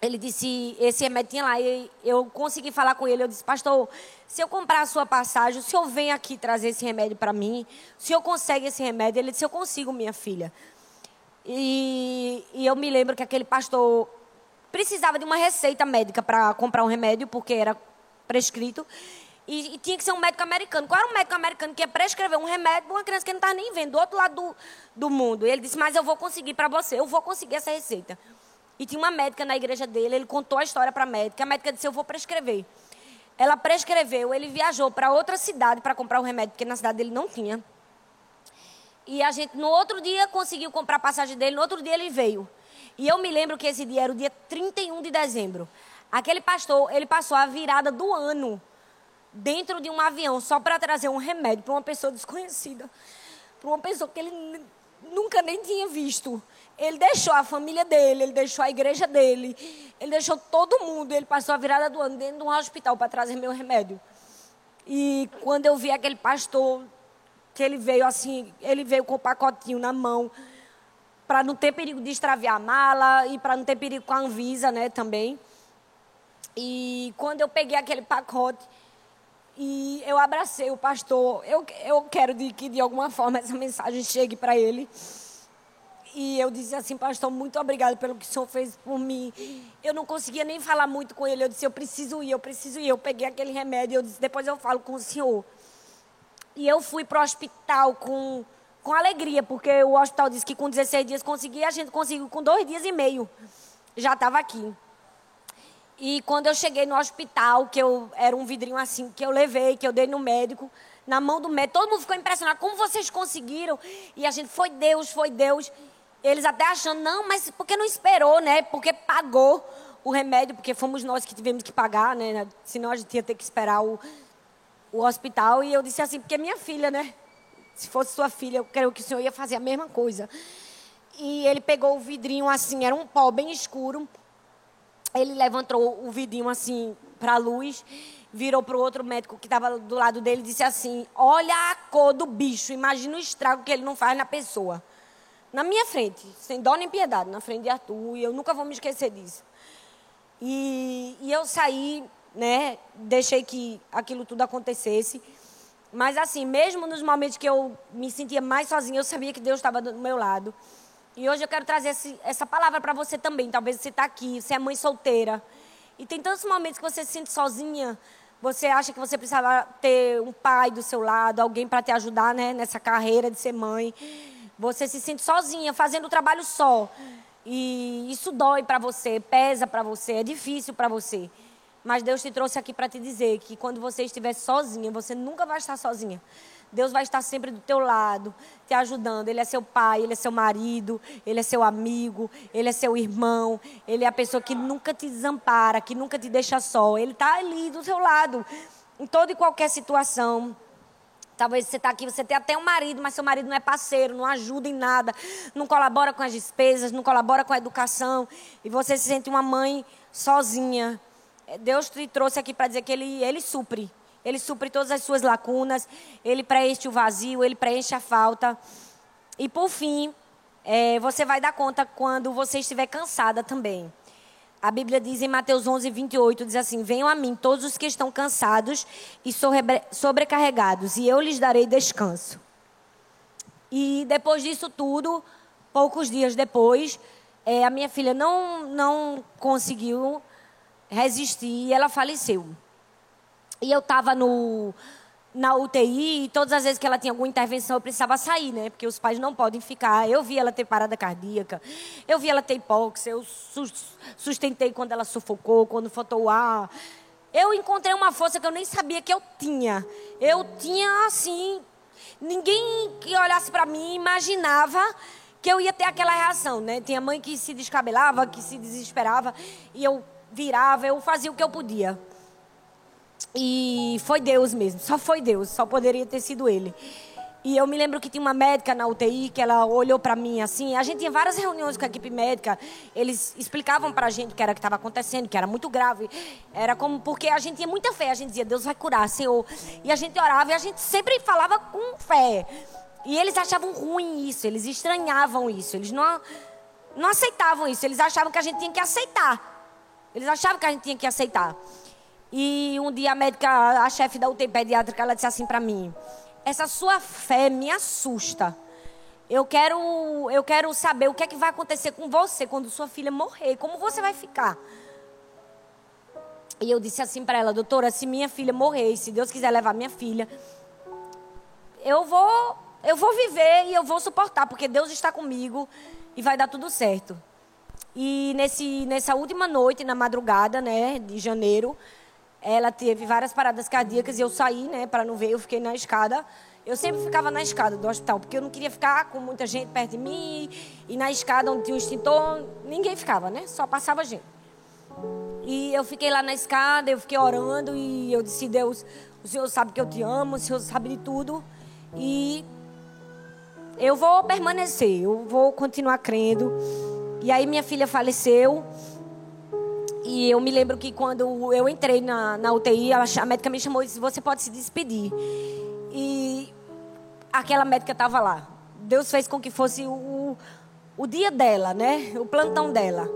Ele disse, esse remédio tinha lá, e eu consegui falar com ele, eu disse, pastor, se eu comprar a sua passagem, o senhor vem aqui trazer esse remédio para mim, o senhor consegue esse remédio? Ele disse, eu consigo, minha filha. E, e eu me lembro que aquele pastor precisava de uma receita médica para comprar um remédio, porque era prescrito. E, e, tinha que ser um médico americano. Qual era um médico americano que ia prescrever um remédio para uma criança que não estava nem vendo, do outro lado do, do mundo? E ele disse, mas eu vou conseguir para você, eu vou conseguir essa receita. E tinha uma médica na igreja dele, ele contou a história para a médica. A médica disse, eu vou prescrever. Ela prescreveu, ele viajou para outra cidade para comprar o remédio, porque na cidade dele não tinha. E a gente, no outro dia, conseguiu comprar a passagem dele, no outro dia ele veio. E eu me lembro que esse dia era o dia 31 de dezembro. Aquele pastor, ele passou a virada do ano dentro de um avião só para trazer um remédio para uma pessoa desconhecida, para uma pessoa que ele nunca nem tinha visto. Ele deixou a família dele, ele deixou a igreja dele, ele deixou todo mundo. Ele passou a virada do ano dentro de um hospital para trazer meu remédio. E quando eu vi aquele pastor, que ele veio assim, ele veio com o pacotinho na mão, para não ter perigo de extraviar a mala e para não ter perigo com a Anvisa, né, também. E quando eu peguei aquele pacote e eu abracei o pastor, eu, eu quero de, que de alguma forma essa mensagem chegue para ele. E eu disse assim, pastor, muito obrigado pelo que o senhor fez por mim. Eu não conseguia nem falar muito com ele. Eu disse, eu preciso ir, eu preciso ir. Eu peguei aquele remédio, eu disse, depois eu falo com o senhor. E eu fui para o hospital com, com alegria, porque o hospital disse que com 16 dias conseguia, a gente conseguiu com dois dias e meio. Já estava aqui. E quando eu cheguei no hospital, que eu era um vidrinho assim, que eu levei, que eu dei no médico, na mão do médico, todo mundo ficou impressionado. Como vocês conseguiram? E a gente, foi Deus, foi Deus. Eles até achando, não, mas por que não esperou, né? Porque pagou o remédio, porque fomos nós que tivemos que pagar, né? Senão a gente ia ter que esperar o, o hospital. E eu disse assim, porque minha filha, né? Se fosse sua filha, eu creio que o senhor ia fazer a mesma coisa. E ele pegou o vidrinho assim, era um pó bem escuro. Ele levantou o vidrinho assim para a luz, virou para o outro médico que estava do lado dele e disse assim: Olha a cor do bicho, imagina o estrago que ele não faz na pessoa na minha frente, sem dó nem piedade, na frente de Arthur, e eu nunca vou me esquecer disso. E, e eu saí, né, deixei que aquilo tudo acontecesse. Mas assim, mesmo nos momentos que eu me sentia mais sozinha, eu sabia que Deus estava do meu lado. E hoje eu quero trazer esse, essa palavra para você também. Talvez você está aqui, você é mãe solteira. E tem tantos momentos que você se sente sozinha. Você acha que você precisava ter um pai do seu lado, alguém para te ajudar né, nessa carreira de ser mãe. Você se sente sozinha, fazendo o trabalho só. E isso dói para você, pesa para você, é difícil para você. Mas Deus te trouxe aqui para te dizer que quando você estiver sozinha, você nunca vai estar sozinha. Deus vai estar sempre do teu lado, te ajudando. Ele é seu pai, ele é seu marido, ele é seu amigo, ele é seu irmão, ele é a pessoa que nunca te desampara, que nunca te deixa só. Ele está ali do seu lado, em toda e qualquer situação. Talvez você está aqui, você tem até um marido, mas seu marido não é parceiro, não ajuda em nada, não colabora com as despesas, não colabora com a educação, e você se sente uma mãe sozinha. É, Deus te trouxe aqui para dizer que ele, ele supre. Ele supre todas as suas lacunas, ele preenche o vazio, ele preenche a falta. E por fim, é, você vai dar conta quando você estiver cansada também. A Bíblia diz em Mateus 11, 28, diz assim: Venham a mim todos os que estão cansados e sobrecarregados, e eu lhes darei descanso. E depois disso tudo, poucos dias depois, é, a minha filha não, não conseguiu resistir e ela faleceu. E eu estava no, na UTI e todas as vezes que ela tinha alguma intervenção eu precisava sair, né? Porque os pais não podem ficar. Eu vi ela ter parada cardíaca, eu vi ela ter hipóxia, eu sustentei quando ela sufocou, quando faltou o ar. Eu encontrei uma força que eu nem sabia que eu tinha. Eu tinha assim, ninguém que olhasse para mim imaginava que eu ia ter aquela reação, né? Tinha mãe que se descabelava, que se desesperava e eu virava, eu fazia o que eu podia. E foi Deus mesmo, só foi Deus, só poderia ter sido Ele. E eu me lembro que tinha uma médica na UTI que ela olhou para mim assim. A gente tinha várias reuniões com a equipe médica. Eles explicavam para a gente o que era que estava acontecendo, que era muito grave. Era como porque a gente tinha muita fé. A gente dizia Deus vai curar, Senhor. E a gente orava e a gente sempre falava com fé. E eles achavam ruim isso. Eles estranhavam isso. Eles não não aceitavam isso. Eles achavam que a gente tinha que aceitar. Eles achavam que a gente tinha que aceitar. E um dia a médica, a chefe da UTI pediátrica, ela disse assim para mim: "Essa sua fé me assusta. Eu quero, eu quero saber o que é que vai acontecer com você quando sua filha morrer, como você vai ficar?" E eu disse assim para ela: "Doutora, se minha filha morrer, se Deus quiser levar minha filha, eu vou, eu vou viver e eu vou suportar, porque Deus está comigo e vai dar tudo certo." E nesse, nessa última noite, na madrugada, né, de janeiro, ela teve várias paradas cardíacas e eu saí, né, para não ver, eu fiquei na escada. Eu sempre ficava na escada do hospital, porque eu não queria ficar com muita gente perto de mim. E na escada onde tinha o extintor, ninguém ficava, né? Só passava gente. E eu fiquei lá na escada, eu fiquei orando e eu disse: Deus, o Senhor sabe que eu te amo, o Senhor sabe de tudo. E eu vou permanecer, eu vou continuar crendo. E aí minha filha faleceu. E eu me lembro que quando eu entrei na, na UTI, a, a médica me chamou e disse: Você pode se despedir. E aquela médica estava lá. Deus fez com que fosse o, o dia dela, né? O plantão dela.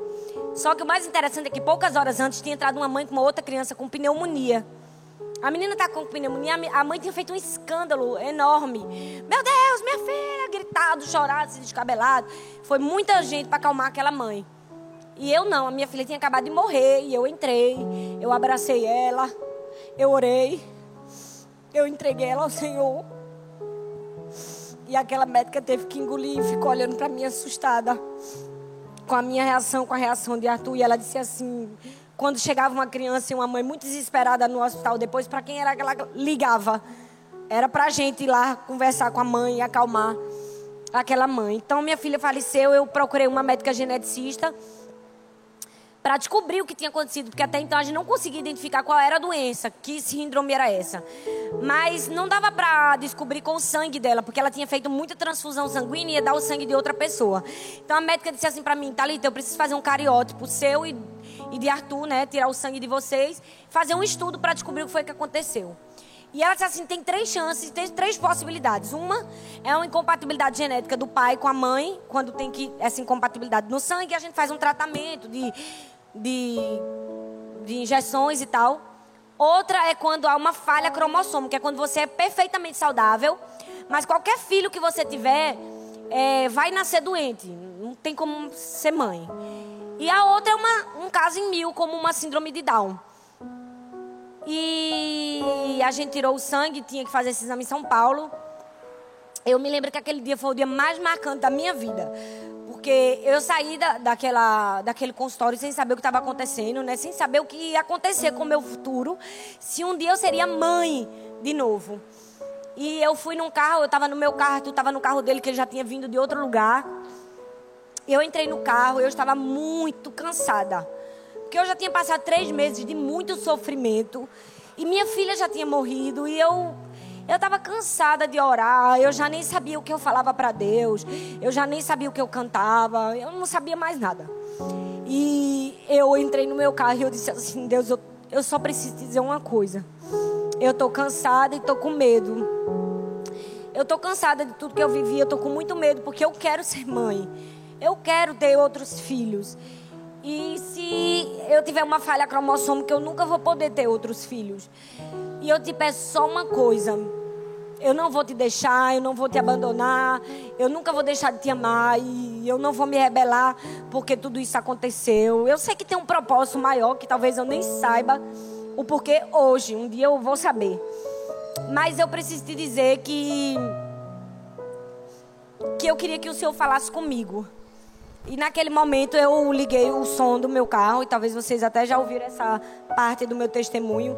Só que o mais interessante é que poucas horas antes tinha entrado uma mãe com uma outra criança com pneumonia. A menina tá com pneumonia, a mãe tinha feito um escândalo enorme. Meu Deus, minha filha, gritado, chorado, se descabelado. Foi muita gente para acalmar aquela mãe. E eu não, a minha filha tinha acabado de morrer e eu entrei, eu abracei ela, eu orei, eu entreguei ela ao Senhor. E aquela médica teve que engolir e ficou olhando para mim assustada com a minha reação, com a reação de Arthur. E ela disse assim: quando chegava uma criança e uma mãe muito desesperada no hospital, depois para quem era que ela ligava? Era para a gente ir lá conversar com a mãe e acalmar aquela mãe. Então, minha filha faleceu, eu procurei uma médica geneticista para descobrir o que tinha acontecido, porque até então a gente não conseguia identificar qual era a doença, que síndrome era essa. Mas não dava para descobrir com o sangue dela, porque ela tinha feito muita transfusão sanguínea e ia dar o sangue de outra pessoa. Então a médica disse assim para mim, Thalita, eu preciso fazer um cariótipo seu e e de Arthur, né? Tirar o sangue de vocês, fazer um estudo para descobrir o que foi que aconteceu. E ela disse assim: tem três chances, tem três possibilidades. Uma é uma incompatibilidade genética do pai com a mãe, quando tem que, essa incompatibilidade no sangue, a gente faz um tratamento de, de, de injeções e tal. Outra é quando há uma falha cromossômica, que é quando você é perfeitamente saudável, mas qualquer filho que você tiver é, vai nascer doente, não tem como ser mãe. E a outra é uma, um caso em mil, como uma síndrome de Down. E a gente tirou o sangue, tinha que fazer esse exame em São Paulo. Eu me lembro que aquele dia foi o dia mais marcante da minha vida. Porque eu saí da, daquela, daquele consultório sem saber o que estava acontecendo, né? Sem saber o que ia acontecer com o meu futuro. Se um dia eu seria mãe de novo. E eu fui num carro, eu estava no meu carro, tu estava no carro dele, que ele já tinha vindo de outro lugar. Eu entrei no carro, eu estava muito cansada. Porque eu já tinha passado três meses de muito sofrimento. E minha filha já tinha morrido. E eu eu estava cansada de orar. Eu já nem sabia o que eu falava para Deus. Eu já nem sabia o que eu cantava. Eu não sabia mais nada. E eu entrei no meu carro e eu disse assim: Deus, eu, eu só preciso dizer uma coisa. Eu estou cansada e estou com medo. Eu estou cansada de tudo que eu vivi. Eu estou com muito medo porque eu quero ser mãe. Eu quero ter outros filhos. E se eu tiver uma falha cromossômica, eu nunca vou poder ter outros filhos. E eu te peço só uma coisa. Eu não vou te deixar, eu não vou te abandonar, eu nunca vou deixar de te amar e eu não vou me rebelar porque tudo isso aconteceu. Eu sei que tem um propósito maior que talvez eu nem saiba o porquê hoje, um dia eu vou saber. Mas eu preciso te dizer que que eu queria que o Senhor falasse comigo. E naquele momento eu liguei o som do meu carro, e talvez vocês até já ouviram essa parte do meu testemunho.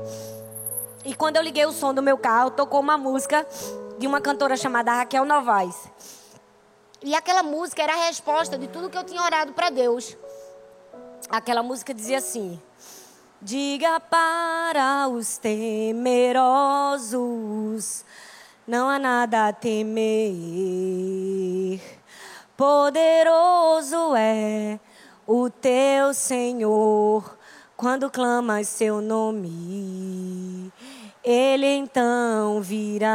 E quando eu liguei o som do meu carro, tocou uma música de uma cantora chamada Raquel Novaes. E aquela música era a resposta de tudo que eu tinha orado para Deus. Aquela música dizia assim: Diga para os temerosos, não há nada a temer Poderoso é o teu Senhor quando clamas seu nome. Ele então virá.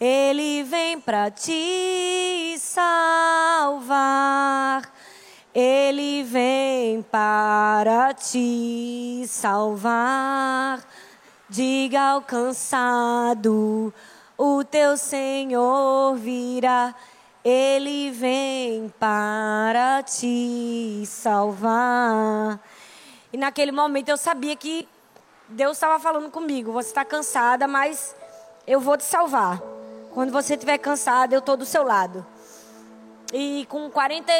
Ele vem para te salvar. Ele vem para te salvar. Diga ao cansado, o teu Senhor virá. Ele vem para te salvar. E naquele momento eu sabia que Deus estava falando comigo. Você está cansada, mas eu vou te salvar. Quando você estiver cansada, eu estou do seu lado. E com 40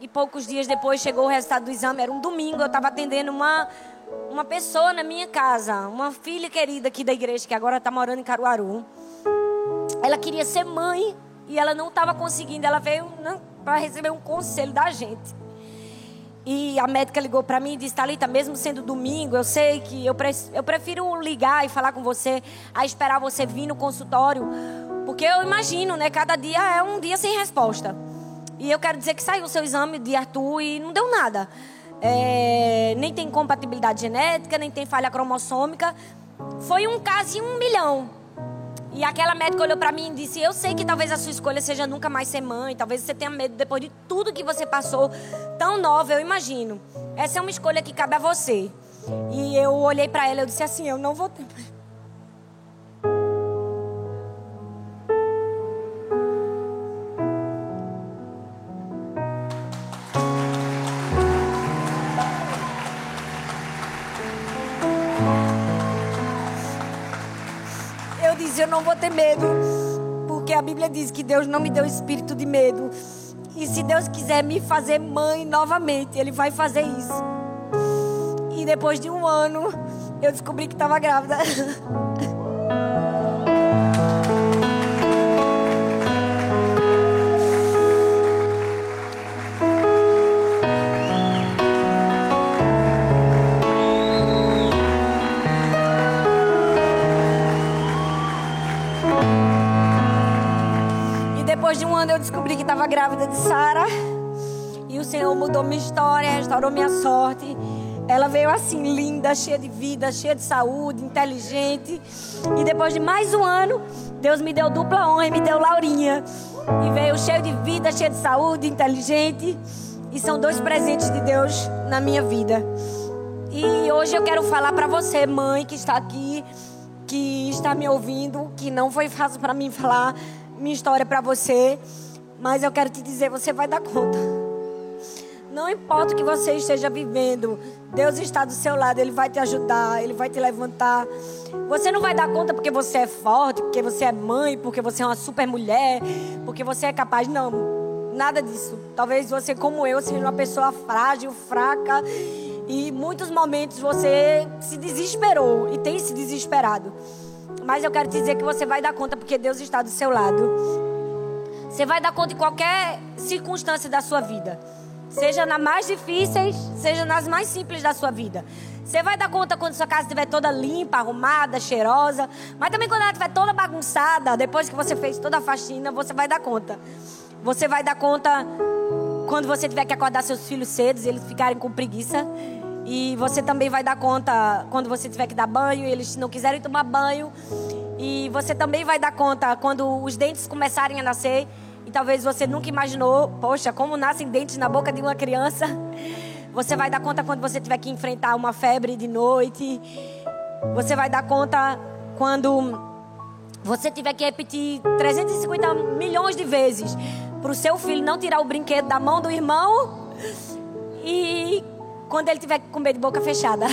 e poucos dias depois chegou o resultado do exame. Era um domingo, eu estava atendendo uma, uma pessoa na minha casa. Uma filha querida aqui da igreja, que agora está morando em Caruaru. Ela queria ser mãe e ela não estava conseguindo. Ela veio né, para receber um conselho da gente. E a médica ligou para mim e disse: Thalita, mesmo sendo domingo, eu sei que eu, pre eu prefiro ligar e falar com você a esperar você vir no consultório. Porque eu imagino, né? Cada dia é um dia sem resposta. E eu quero dizer que saiu o seu exame de Arthur e não deu nada. É, nem tem compatibilidade genética, nem tem falha cromossômica. Foi um caso em um milhão. E aquela médica olhou para mim e disse: Eu sei que talvez a sua escolha seja nunca mais ser mãe, talvez você tenha medo depois de tudo que você passou, tão nova, eu imagino. Essa é uma escolha que cabe a você. E eu olhei para ela e disse assim: Eu não vou ter. Ter medo. Porque a Bíblia diz que Deus não me deu espírito de medo. E se Deus quiser me fazer mãe novamente, Ele vai fazer isso. E depois de um ano, eu descobri que estava grávida. grávida de Sara. E o Senhor mudou minha história, restaurou minha sorte. Ela veio assim, linda, cheia de vida, cheia de saúde, inteligente. E depois de mais um ano, Deus me deu dupla honra e me deu Laurinha. E veio cheio de vida, cheia de saúde, inteligente. E são dois presentes de Deus na minha vida. E hoje eu quero falar para você, mãe, que está aqui, que está me ouvindo, que não foi fácil para mim falar minha história para você, mas eu quero te dizer, você vai dar conta. Não importa o que você esteja vivendo, Deus está do seu lado, Ele vai te ajudar, Ele vai te levantar. Você não vai dar conta porque você é forte, porque você é mãe, porque você é uma super mulher, porque você é capaz. Não, nada disso. Talvez você, como eu, seja uma pessoa frágil, fraca. E muitos momentos você se desesperou e tem se desesperado. Mas eu quero te dizer que você vai dar conta porque Deus está do seu lado. Você vai dar conta de qualquer circunstância da sua vida. Seja nas mais difíceis, seja nas mais simples da sua vida. Você vai dar conta quando sua casa estiver toda limpa, arrumada, cheirosa. Mas também quando ela estiver toda bagunçada, depois que você fez toda a faxina, você vai dar conta. Você vai dar conta quando você tiver que acordar seus filhos cedo e eles ficarem com preguiça. E você também vai dar conta quando você tiver que dar banho e eles não quiserem tomar banho. E você também vai dar conta quando os dentes começarem a nascer. E talvez você nunca imaginou, poxa, como nascem dentes na boca de uma criança. Você vai dar conta quando você tiver que enfrentar uma febre de noite. Você vai dar conta quando você tiver que repetir 350 milhões de vezes para o seu filho não tirar o brinquedo da mão do irmão. E quando ele tiver com medo de boca fechada.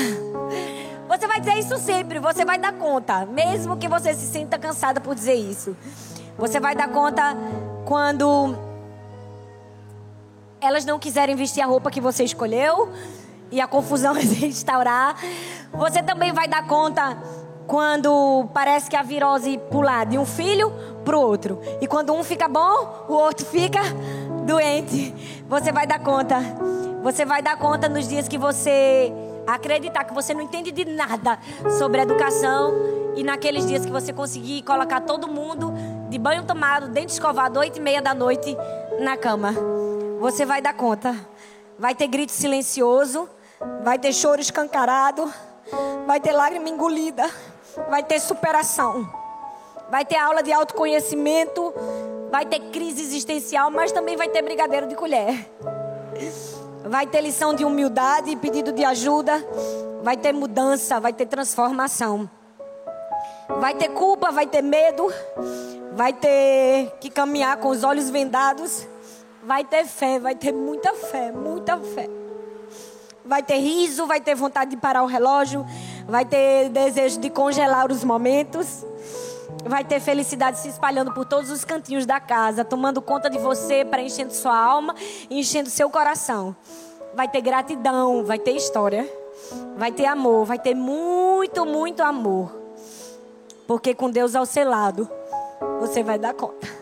Você vai dizer isso sempre, você vai dar conta, mesmo que você se sinta cansada por dizer isso. Você vai dar conta quando elas não quiserem vestir a roupa que você escolheu e a confusão se restaurar. Você também vai dar conta quando parece que a virose pular de um filho para o outro. E quando um fica bom, o outro fica doente. Você vai dar conta. Você vai dar conta nos dias que você acreditar que você não entende de nada sobre educação e naqueles dias que você conseguir colocar todo mundo de banho tomado, dente escovado, oito e meia da noite na cama. Você vai dar conta. Vai ter grito silencioso, vai ter choro escancarado, vai ter lágrima engolida, vai ter superação, vai ter aula de autoconhecimento, vai ter crise existencial, mas também vai ter brigadeiro de colher. Vai ter lição de humildade e pedido de ajuda. Vai ter mudança, vai ter transformação. Vai ter culpa, vai ter medo. Vai ter que caminhar com os olhos vendados. Vai ter fé, vai ter muita fé, muita fé. Vai ter riso, vai ter vontade de parar o relógio. Vai ter desejo de congelar os momentos. Vai ter felicidade se espalhando por todos os cantinhos da casa, tomando conta de você, preenchendo sua alma e enchendo seu coração. Vai ter gratidão, vai ter história, vai ter amor, vai ter muito, muito amor. Porque com Deus ao seu lado, você vai dar conta.